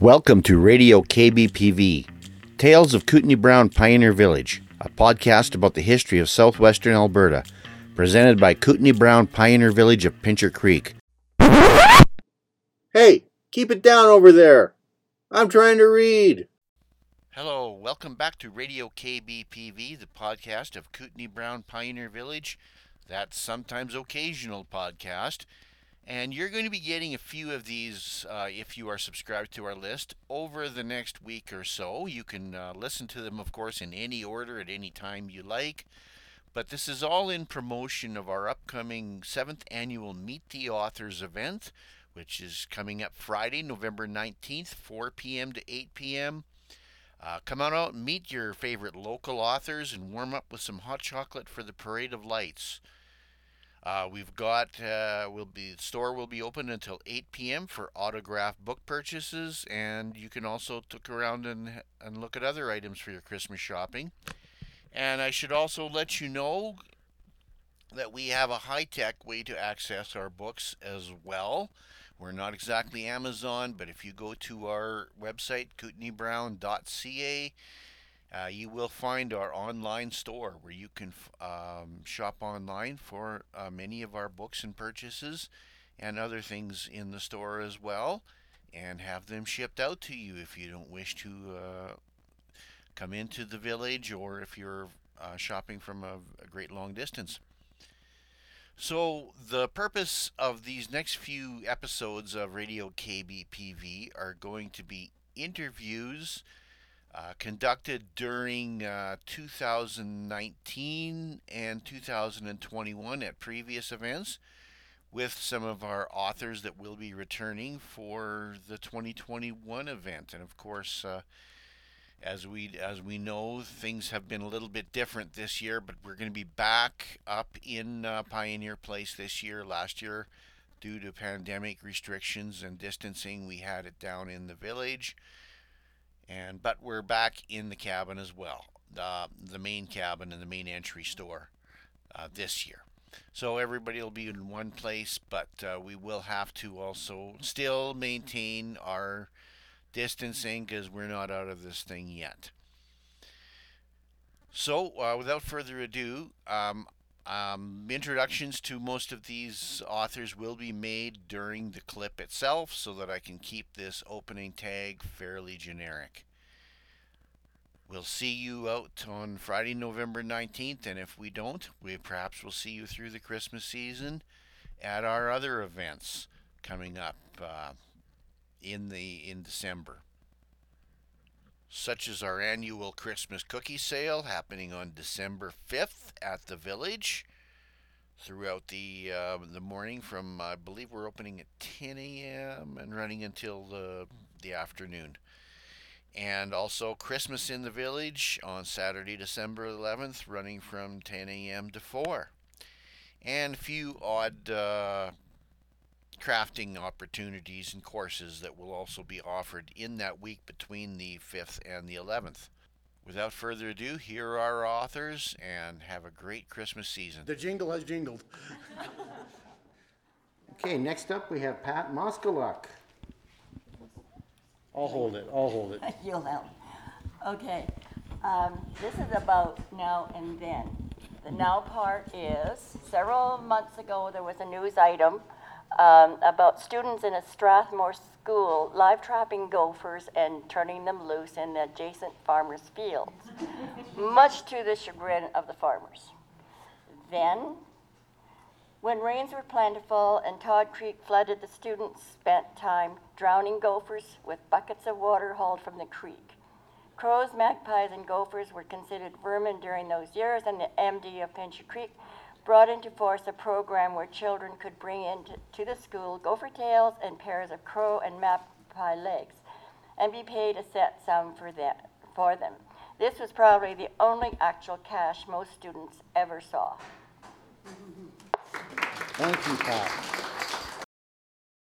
Welcome to Radio KBPV, Tales of Kootenai Brown Pioneer Village, a podcast about the history of southwestern Alberta, presented by Kootenai Brown Pioneer Village of Pincher Creek. Hey, keep it down over there. I'm trying to read. Hello, welcome back to Radio KBPV, the podcast of Kootenai Brown Pioneer Village, that sometimes occasional podcast. And you're going to be getting a few of these uh, if you are subscribed to our list over the next week or so. You can uh, listen to them, of course, in any order at any time you like. But this is all in promotion of our upcoming seventh annual Meet the Authors event, which is coming up Friday, November 19th, 4 p.m. to 8 p.m. Uh, come on out and meet your favorite local authors and warm up with some hot chocolate for the Parade of Lights. Uh, we've got uh, will be store will be open until 8 p.m. for autograph book purchases, and you can also look around and and look at other items for your Christmas shopping. And I should also let you know that we have a high-tech way to access our books as well. We're not exactly Amazon, but if you go to our website, kootenaibrown.ca, uh, you will find our online store where you can um, shop online for uh, many of our books and purchases and other things in the store as well and have them shipped out to you if you don't wish to uh, come into the village or if you're uh, shopping from a, a great long distance. So, the purpose of these next few episodes of Radio KBPV are going to be interviews uh, conducted during uh, 2019 and 2021 at previous events with some of our authors that will be returning for the 2021 event. And of course, uh, as we as we know, things have been a little bit different this year, but we're going to be back up in uh, Pioneer Place this year. Last year, due to pandemic restrictions and distancing, we had it down in the village and but we're back in the cabin as well, the the main cabin and the main entry store uh, this year. So everybody will be in one place, but uh, we will have to also still maintain our distancing because we're not out of this thing yet. So, uh, without further ado, um, um, introductions to most of these authors will be made during the clip itself so that I can keep this opening tag fairly generic. We'll see you out on Friday, November 19th, and if we don't, we perhaps will see you through the Christmas season at our other events coming up uh, in the in December such as our annual Christmas cookie sale happening on December 5th at the Village throughout the uh, the morning from I believe we're opening at 10 a.m. and running until the the afternoon. And also Christmas in the Village on Saturday, December 11th, running from 10 a.m. to 4. And a few odd uh, crafting opportunities and courses that will also be offered in that week between the 5th and the 11th. Without further ado, here are our authors and have a great Christmas season. The jingle has jingled. okay, next up we have Pat Moskaluk. I'll hold it. I'll hold it. You'll help. Okay. Um, this is about now and then. The now part is several months ago there was a news item um, about students in a Strathmore school live trapping gophers and turning them loose in the adjacent farmers' fields, much to the chagrin of the farmers. Then, when rains were plentiful and Todd Creek flooded, the students spent time drowning gophers with buckets of water hauled from the creek. Crows, magpies, and gophers were considered vermin during those years, and the MD of Pincher Creek brought into force a program where children could bring into to the school gopher tails and pairs of crow and magpie legs and be paid a set sum for, for them. This was probably the only actual cash most students ever saw. Thank you, Pat.